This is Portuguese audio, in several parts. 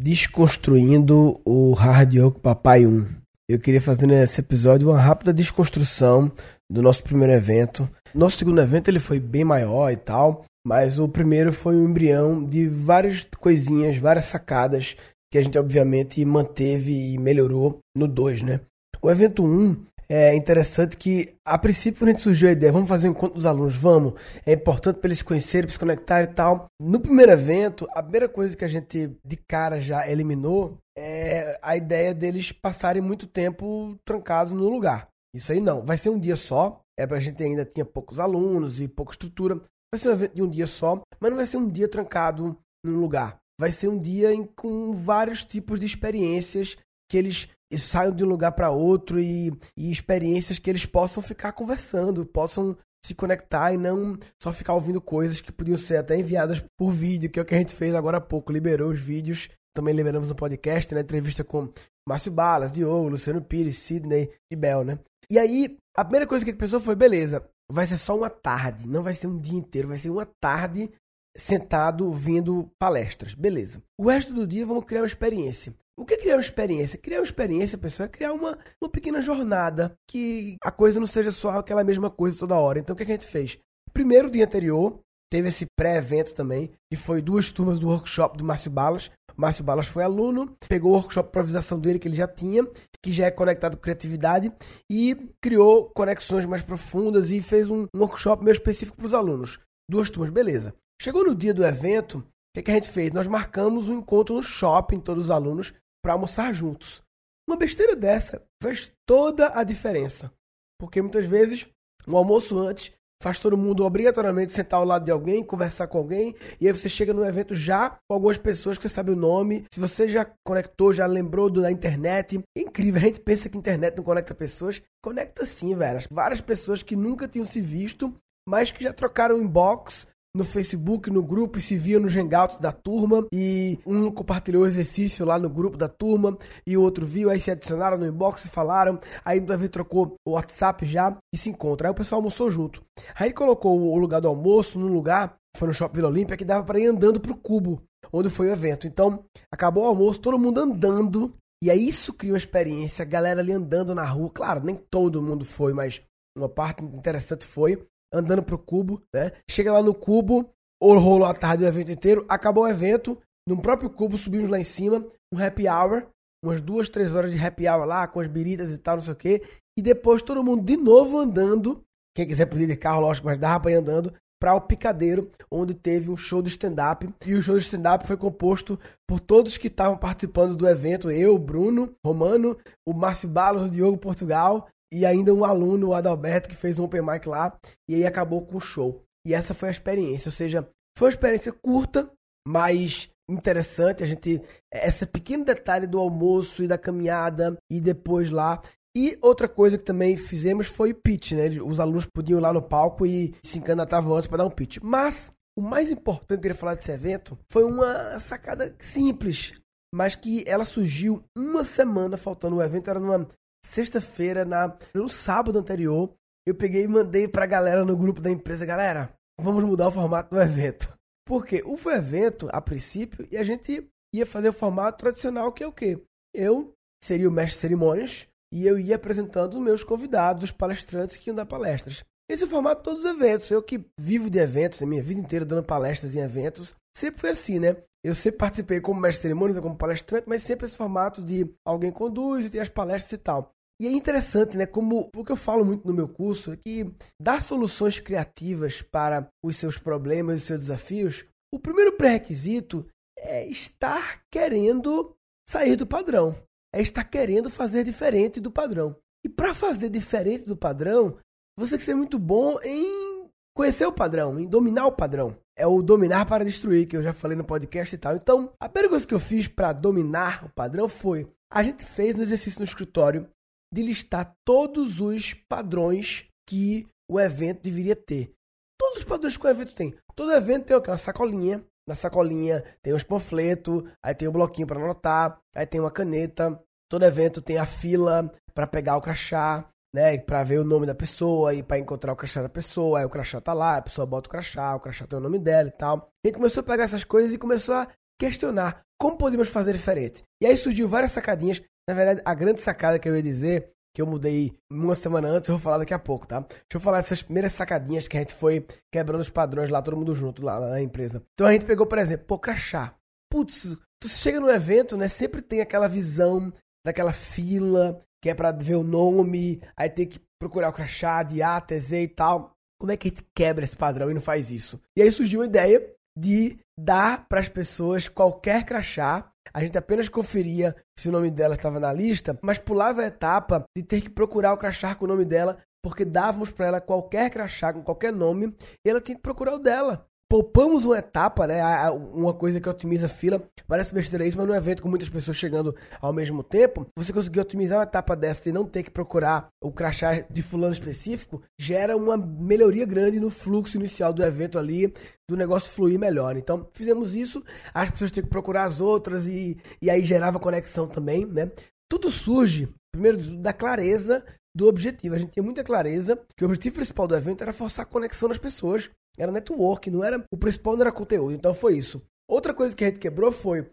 Desconstruindo o Hard Rock Papai 1. Eu queria fazer nesse episódio uma rápida desconstrução do nosso primeiro evento. Nosso segundo evento ele foi bem maior e tal, mas o primeiro foi um embrião de várias coisinhas, várias sacadas que a gente obviamente manteve e melhorou no 2, né? O evento 1 é interessante que, a princípio, quando a gente surgiu a ideia, vamos fazer um encontro dos alunos, vamos, é importante para eles conhecerem, para se conectarem e tal. No primeiro evento, a primeira coisa que a gente de cara já eliminou é a ideia deles passarem muito tempo trancados no lugar. Isso aí não, vai ser um dia só, é para a gente ainda tinha poucos alunos e pouca estrutura. Vai ser um evento de um dia só, mas não vai ser um dia trancado num lugar. Vai ser um dia em, com vários tipos de experiências que eles saiam de um lugar para outro e, e experiências que eles possam ficar conversando, possam se conectar e não só ficar ouvindo coisas que podiam ser até enviadas por vídeo, que é o que a gente fez agora há pouco, liberou os vídeos, também liberamos no podcast, na né, entrevista com Márcio Balas, Diogo, Luciano Pires, Sidney e Bel, né? E aí, a primeira coisa que a pessoa foi, beleza, vai ser só uma tarde, não vai ser um dia inteiro, vai ser uma tarde sentado vendo palestras, beleza. O resto do dia vamos criar uma experiência. O que é criar uma experiência? Criar uma experiência, pessoal, é criar uma, uma pequena jornada, que a coisa não seja só aquela mesma coisa toda hora. Então, o que, é que a gente fez? Primeiro dia anterior, teve esse pré-evento também, que foi duas turmas do workshop do Márcio Balas. O Márcio Balas foi aluno, pegou o workshop de improvisação dele que ele já tinha, que já é conectado com criatividade, e criou conexões mais profundas e fez um workshop meio específico para os alunos. Duas turmas, beleza. Chegou no dia do evento, o que, é que a gente fez? Nós marcamos um encontro no shopping, todos os alunos, para almoçar juntos. Uma besteira dessa faz toda a diferença. Porque muitas vezes um almoço antes faz todo mundo obrigatoriamente sentar ao lado de alguém, conversar com alguém, e aí você chega no evento já com algumas pessoas que você sabe o nome. Se você já conectou, já lembrou da internet, é incrível. A gente pensa que a internet não conecta pessoas. Conecta sim, velho. Várias pessoas que nunca tinham se visto, mas que já trocaram inbox, no Facebook, no grupo, e se via nos hangouts da turma, e um compartilhou o exercício lá no grupo da turma, e o outro viu, aí se adicionaram no inbox e falaram, aí uma vez trocou o WhatsApp já e se encontra. Aí o pessoal almoçou junto. Aí colocou o lugar do almoço num lugar, foi no Shopping Vila Olímpia, que dava para ir andando pro cubo, onde foi o evento. Então, acabou o almoço, todo mundo andando, e aí isso cria uma experiência, a galera ali andando na rua. Claro, nem todo mundo foi, mas uma parte interessante foi andando pro cubo, né? Chega lá no cubo, rolou a tarde do evento inteiro, acabou o evento, no próprio cubo subimos lá em cima, um happy hour, umas duas, três horas de happy hour lá, com as biritas e tal, não sei o quê, e depois todo mundo de novo andando, quem quiser podia de carro, lógico, mas dava pra ir andando, para o Picadeiro, onde teve um show de stand-up. E o show de stand-up foi composto por todos que estavam participando do evento. Eu, Bruno, Romano, o Márcio Balos, o Diogo Portugal e ainda um aluno, o Adalberto, que fez um open mic lá, e aí acabou com o show. E essa foi a experiência, ou seja, foi uma experiência curta, mas interessante. A gente, esse pequeno detalhe do almoço e da caminhada, e depois lá. E outra coisa que também fizemos foi o pitch, né? Os alunos podiam ir lá no palco e se encandatavam antes para dar um pitch. Mas o mais importante que eu queria falar desse evento foi uma sacada simples, mas que ela surgiu uma semana faltando o evento, era numa sexta-feira, na no sábado anterior, eu peguei e mandei pra galera no grupo da empresa, galera, vamos mudar o formato do evento. Porque o evento, a princípio, e a gente ia fazer o formato tradicional, que é o quê? Eu seria o mestre de cerimônias e eu ia apresentando os meus convidados, os palestrantes que iam dar palestras. Esse é o formato de todos os eventos. Eu que vivo de eventos, a minha vida inteira dando palestras em eventos, sempre foi assim, né? Eu sempre participei como mestre de cerimônias, como palestrante, mas sempre esse formato de alguém conduz e tem as palestras e tal. E é interessante, né? Como o que eu falo muito no meu curso é que dar soluções criativas para os seus problemas e seus desafios, o primeiro pré-requisito é estar querendo sair do padrão, é estar querendo fazer diferente do padrão. E para fazer diferente do padrão, você tem que ser muito bom em conhecer o padrão, em dominar o padrão. É o dominar para destruir, que eu já falei no podcast e tal. Então, a primeira coisa que eu fiz para dominar o padrão foi: a gente fez um exercício no escritório de listar todos os padrões que o evento deveria ter. Todos os padrões que o evento tem. Todo evento tem uma sacolinha. Na sacolinha tem os panfletos, aí tem o um bloquinho para anotar, aí tem uma caneta. Todo evento tem a fila para pegar o crachá, né, para ver o nome da pessoa e para encontrar o crachá da pessoa. Aí o crachá tá lá, a pessoa bota o crachá, o crachá tem o nome dela e tal. A gente começou a pegar essas coisas e começou a questionar como podemos fazer diferente. E aí surgiu várias sacadinhas. Na verdade, a grande sacada que eu ia dizer, que eu mudei uma semana antes, eu vou falar daqui a pouco, tá? Deixa eu falar dessas primeiras sacadinhas que a gente foi quebrando os padrões lá, todo mundo junto lá na empresa. Então a gente pegou, por exemplo, pô, crachá. Putz, tu chega no evento, né? Sempre tem aquela visão daquela fila que é para ver o nome, aí tem que procurar o crachá de A, T, Z e tal. Como é que a gente quebra esse padrão e não faz isso? E aí surgiu a ideia de dar para as pessoas qualquer crachá. A gente apenas conferia se o nome dela estava na lista, mas pulava a etapa de ter que procurar o crachá com o nome dela, porque dávamos para ela qualquer crachá com qualquer nome e ela tinha que procurar o dela poupamos uma etapa, né? Uma coisa que otimiza a fila. Parece besteira isso, mas num evento com muitas pessoas chegando ao mesmo tempo, você conseguir otimizar uma etapa dessa e não ter que procurar o crachá de fulano específico, gera uma melhoria grande no fluxo inicial do evento ali, do negócio fluir melhor. Então, fizemos isso, as pessoas tinham que procurar as outras e, e aí gerava conexão também, né? Tudo surge, primeiro da clareza do objetivo. A gente tinha muita clareza que o objetivo principal do evento era forçar a conexão das pessoas era network, não era. O principal não era conteúdo. Então foi isso. Outra coisa que a gente quebrou foi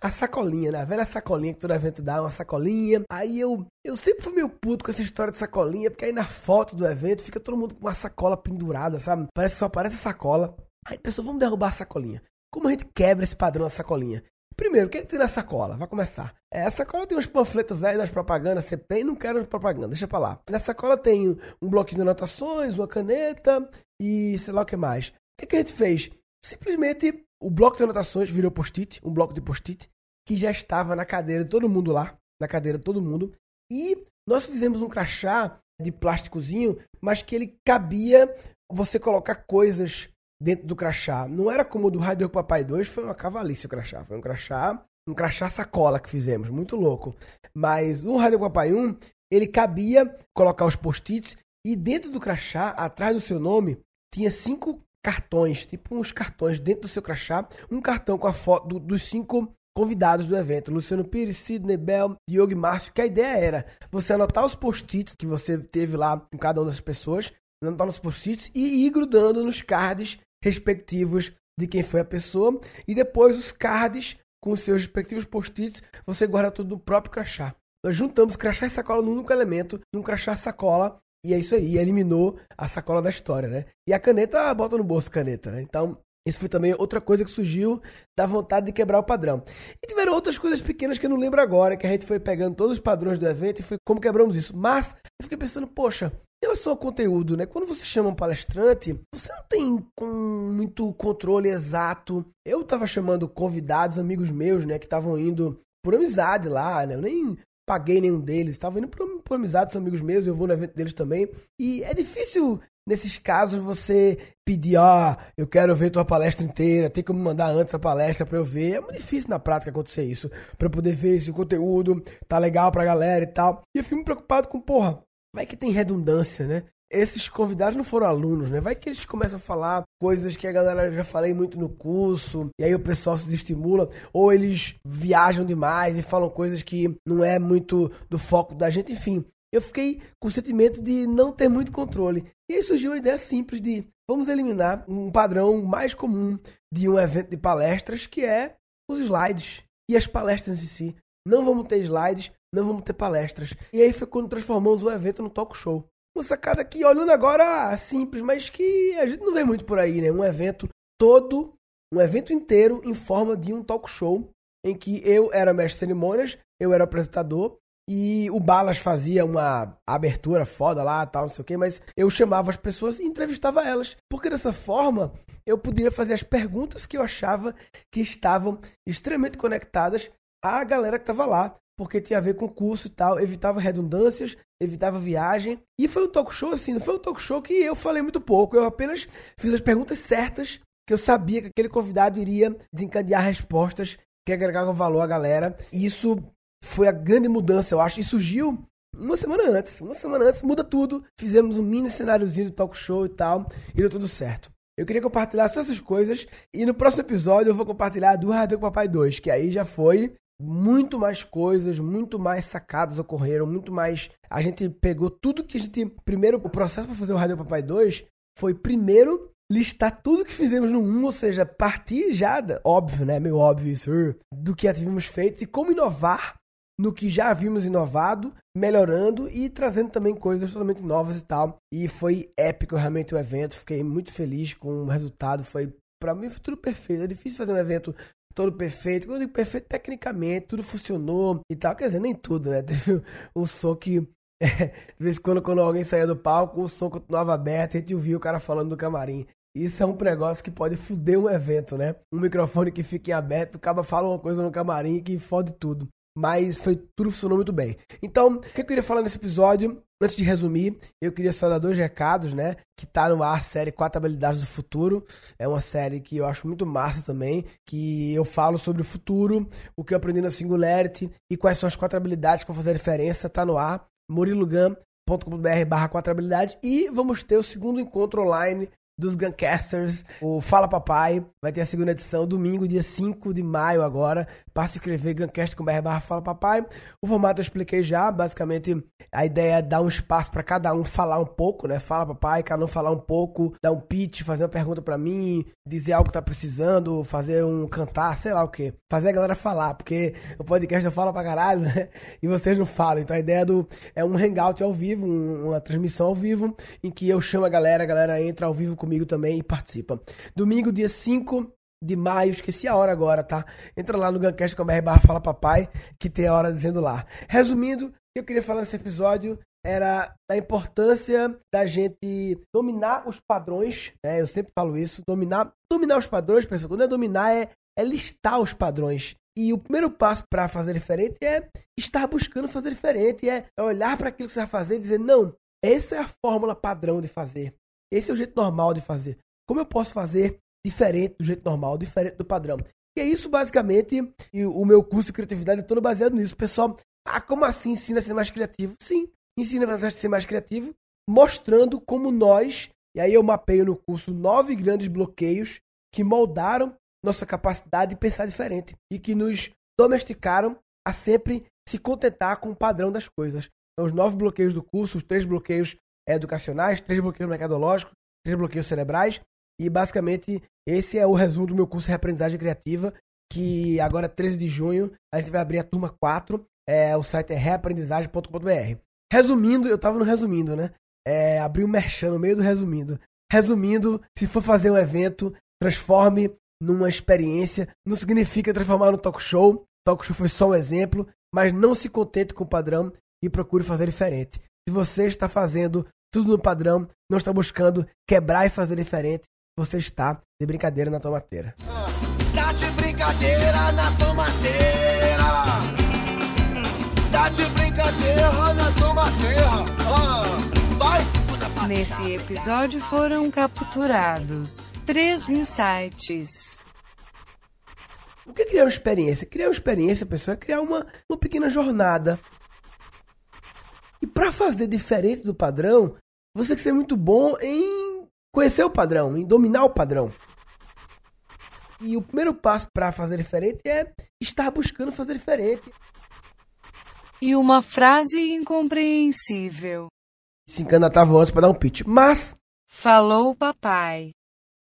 a sacolinha, né? A velha sacolinha que todo evento dá, uma sacolinha. Aí eu, eu sempre fui meio puto com essa história de sacolinha, porque aí na foto do evento fica todo mundo com uma sacola pendurada, sabe? Parece que só aparece a sacola. Aí pessoal, vamos derrubar a sacolinha. Como a gente quebra esse padrão da sacolinha? Primeiro, o que, é que tem na sacola? Vai começar. É, a sacola tem uns panfletos velhos das propagandas, você tem, não quero propaganda, deixa pra lá. Na sacola tem um bloquinho de anotações, uma caneta e sei lá o que mais. O que, é que a gente fez? Simplesmente o bloco de anotações virou post-it, um bloco de post-it, que já estava na cadeira de todo mundo lá, na cadeira de todo mundo. E nós fizemos um crachá de plásticozinho, mas que ele cabia você colocar coisas dentro do crachá. Não era como o do Rádio Papai 2, foi uma cavalice o crachá. Foi um crachá, um crachá sacola que fizemos, muito louco. Mas o Rádio Papai 1, ele cabia colocar os post-its e dentro do crachá, atrás do seu nome, tinha cinco cartões, tipo uns cartões dentro do seu crachá, um cartão com a foto do, dos cinco convidados do evento, Luciano Pires, Sidney Bell, Diogo Márcio, que a ideia era você anotar os post-its que você teve lá com cada uma das pessoas, anotar nos post-its e ir grudando nos cards respectivos de quem foi a pessoa e depois os cards com seus respectivos post-its, você guarda tudo no próprio crachá. Nós juntamos crachá e sacola num único elemento, num crachá sacola, e é isso aí, eliminou a sacola da história, né? E a caneta, bota no bolso caneta, né? Então, isso foi também outra coisa que surgiu da vontade de quebrar o padrão. E tiveram outras coisas pequenas que eu não lembro agora, que a gente foi pegando todos os padrões do evento e foi como quebramos isso. Mas eu fiquei pensando, poxa, em relação ao conteúdo, né? Quando você chama um palestrante, você não tem muito controle exato. Eu tava chamando convidados, amigos meus, né, que estavam indo por amizade lá, né? Eu nem paguei nenhum deles, estavam indo por, por amizade, são amigos meus, eu vou no evento deles também. E é difícil nesses casos você pedir, ah, eu quero ver tua palestra inteira, tem que me mandar antes a palestra para eu ver. É muito difícil na prática acontecer isso, para eu poder ver se o conteúdo tá legal pra galera e tal. E eu fico muito preocupado com, porra, vai que tem redundância, né? Esses convidados não foram alunos, né? Vai que eles começam a falar coisas que a galera já falei muito no curso, e aí o pessoal se estimula, ou eles viajam demais e falam coisas que não é muito do foco da gente, enfim. Eu fiquei com o sentimento de não ter muito controle. E aí surgiu uma ideia simples de vamos eliminar um padrão mais comum de um evento de palestras, que é os slides e as palestras em si. Não vamos ter slides, não vamos ter palestras. E aí foi quando transformamos o evento no talk show. Uma sacada que, olhando agora, simples, mas que a gente não vê muito por aí, né? Um evento todo, um evento inteiro em forma de um talk show, em que eu era mestre de cerimônias, eu era apresentador, e o Balas fazia uma abertura foda lá, tal, não sei o quê, mas eu chamava as pessoas e entrevistava elas. Porque dessa forma eu poderia fazer as perguntas que eu achava que estavam extremamente conectadas à galera que estava lá porque tinha a ver com curso e tal, evitava redundâncias, evitava viagem. E foi um talk show assim, não foi um talk show que eu falei muito pouco, eu apenas fiz as perguntas certas, que eu sabia que aquele convidado iria desencadear respostas que agregavam valor à galera. E isso foi a grande mudança, eu acho, e surgiu uma semana antes. Uma semana antes muda tudo. Fizemos um mini cenáriozinho do talk show e tal, e deu tudo certo. Eu queria compartilhar só essas coisas. E no próximo episódio eu vou compartilhar do Rádio Papai 2, que aí já foi muito mais coisas, muito mais sacadas ocorreram, muito mais. A gente pegou tudo que a gente. Primeiro, o processo para fazer o Rádio Papai 2 foi primeiro listar tudo que fizemos no 1, ou seja, partir já, óbvio, né? Meio óbvio isso, do que havíamos feito e como inovar no que já havíamos inovado, melhorando e trazendo também coisas totalmente novas e tal. E foi épico realmente o evento, fiquei muito feliz com o resultado, foi para mim foi tudo perfeito. É difícil fazer um evento todo perfeito. Quando eu digo perfeito tecnicamente, tudo funcionou e tal. Quer dizer, nem tudo, né? Teve um som que é, de vez em quando, quando alguém saía do palco, o som continuava aberto e a gente ouvia o cara falando do camarim. Isso é um negócio que pode foder um evento, né? Um microfone que fica em aberto, o cara fala uma coisa no camarim que fode tudo. Mas foi, tudo funcionou muito bem. Então, o que eu queria falar nesse episódio? Antes de resumir, eu queria só dar dois recados, né? Que tá no ar a série Quatro Habilidades do Futuro. É uma série que eu acho muito massa também. Que eu falo sobre o futuro, o que eu aprendi na Singularity e quais são as quatro habilidades que vão fazer a diferença. Tá no ar. murilogan.com.br barra quatro habilidades. E vamos ter o segundo encontro online dos Guncasters, o Fala Papai. Vai ter a segunda edição, domingo, dia 5 de maio agora. Para se inscrever, guncast.com.br barra Fala Papai. O formato eu expliquei já, basicamente a ideia é dar um espaço para cada um falar um pouco, né? Fala Papai, cada um falar um pouco, dar um pitch, fazer uma pergunta para mim, dizer algo que tá precisando, fazer um cantar, sei lá o que. Fazer a galera falar, porque o podcast eu falo pra caralho, né? E vocês não falam. Então a ideia do é um hangout ao vivo, um, uma transmissão ao vivo, em que eu chamo a galera, a galera entra ao vivo comigo também e participa. Domingo, dia 5 de maio, esqueci a hora agora, tá? Entra lá no Guncast.com.br barra Fala Papai, que tem a hora dizendo lá. Resumindo, o que eu queria falar nesse episódio era a importância da gente dominar os padrões, né? Eu sempre falo isso, dominar, dominar os padrões, pessoal. Quando é dominar é, é listar os padrões. E o primeiro passo para fazer diferente é estar buscando fazer diferente, é olhar para aquilo que você vai fazer e dizer: "Não, essa é a fórmula padrão de fazer. Esse é o jeito normal de fazer. Como eu posso fazer diferente do jeito normal, diferente do padrão? E é isso basicamente, e o meu curso de criatividade é todo baseado nisso. Pessoal, ah, como assim ensina a ser mais criativo? Sim, ensina a ser mais criativo, mostrando como nós, e aí eu mapeio no curso nove grandes bloqueios que moldaram nossa capacidade de pensar diferente e que nos domesticaram a sempre se contentar com o padrão das coisas. Então, os nove bloqueios do curso, os três bloqueios educacionais, três bloqueios mercadológicos, três bloqueios cerebrais. E basicamente esse é o resumo do meu curso de Reaprendizagem Criativa, que agora 13 de junho a gente vai abrir a turma 4. É, o site é reaprendizagem.com.br. Resumindo, eu tava no resumindo, né? É, abri o um merchan no meio do resumindo. Resumindo, se for fazer um evento, transforme numa experiência. Não significa transformar no talk show. Talk show foi só um exemplo, mas não se contente com o padrão e procure fazer diferente. Se você está fazendo tudo no padrão, não está buscando quebrar e fazer diferente, você está de brincadeira na tomateira. Ah, tá de brincadeira na tomateira. Tá de brincadeira na tomateira. Ah, vai. Nesse episódio foram capturados três insights. O que é criar uma experiência? Criar uma experiência, pessoal, é criar uma, uma pequena jornada e para fazer diferente do padrão, você tem que ser muito bom em conhecer o padrão, em dominar o padrão. E o primeiro passo para fazer diferente é estar buscando fazer diferente. E uma frase incompreensível. Se encanatava antes para dar um pitch. Mas. Falou papai.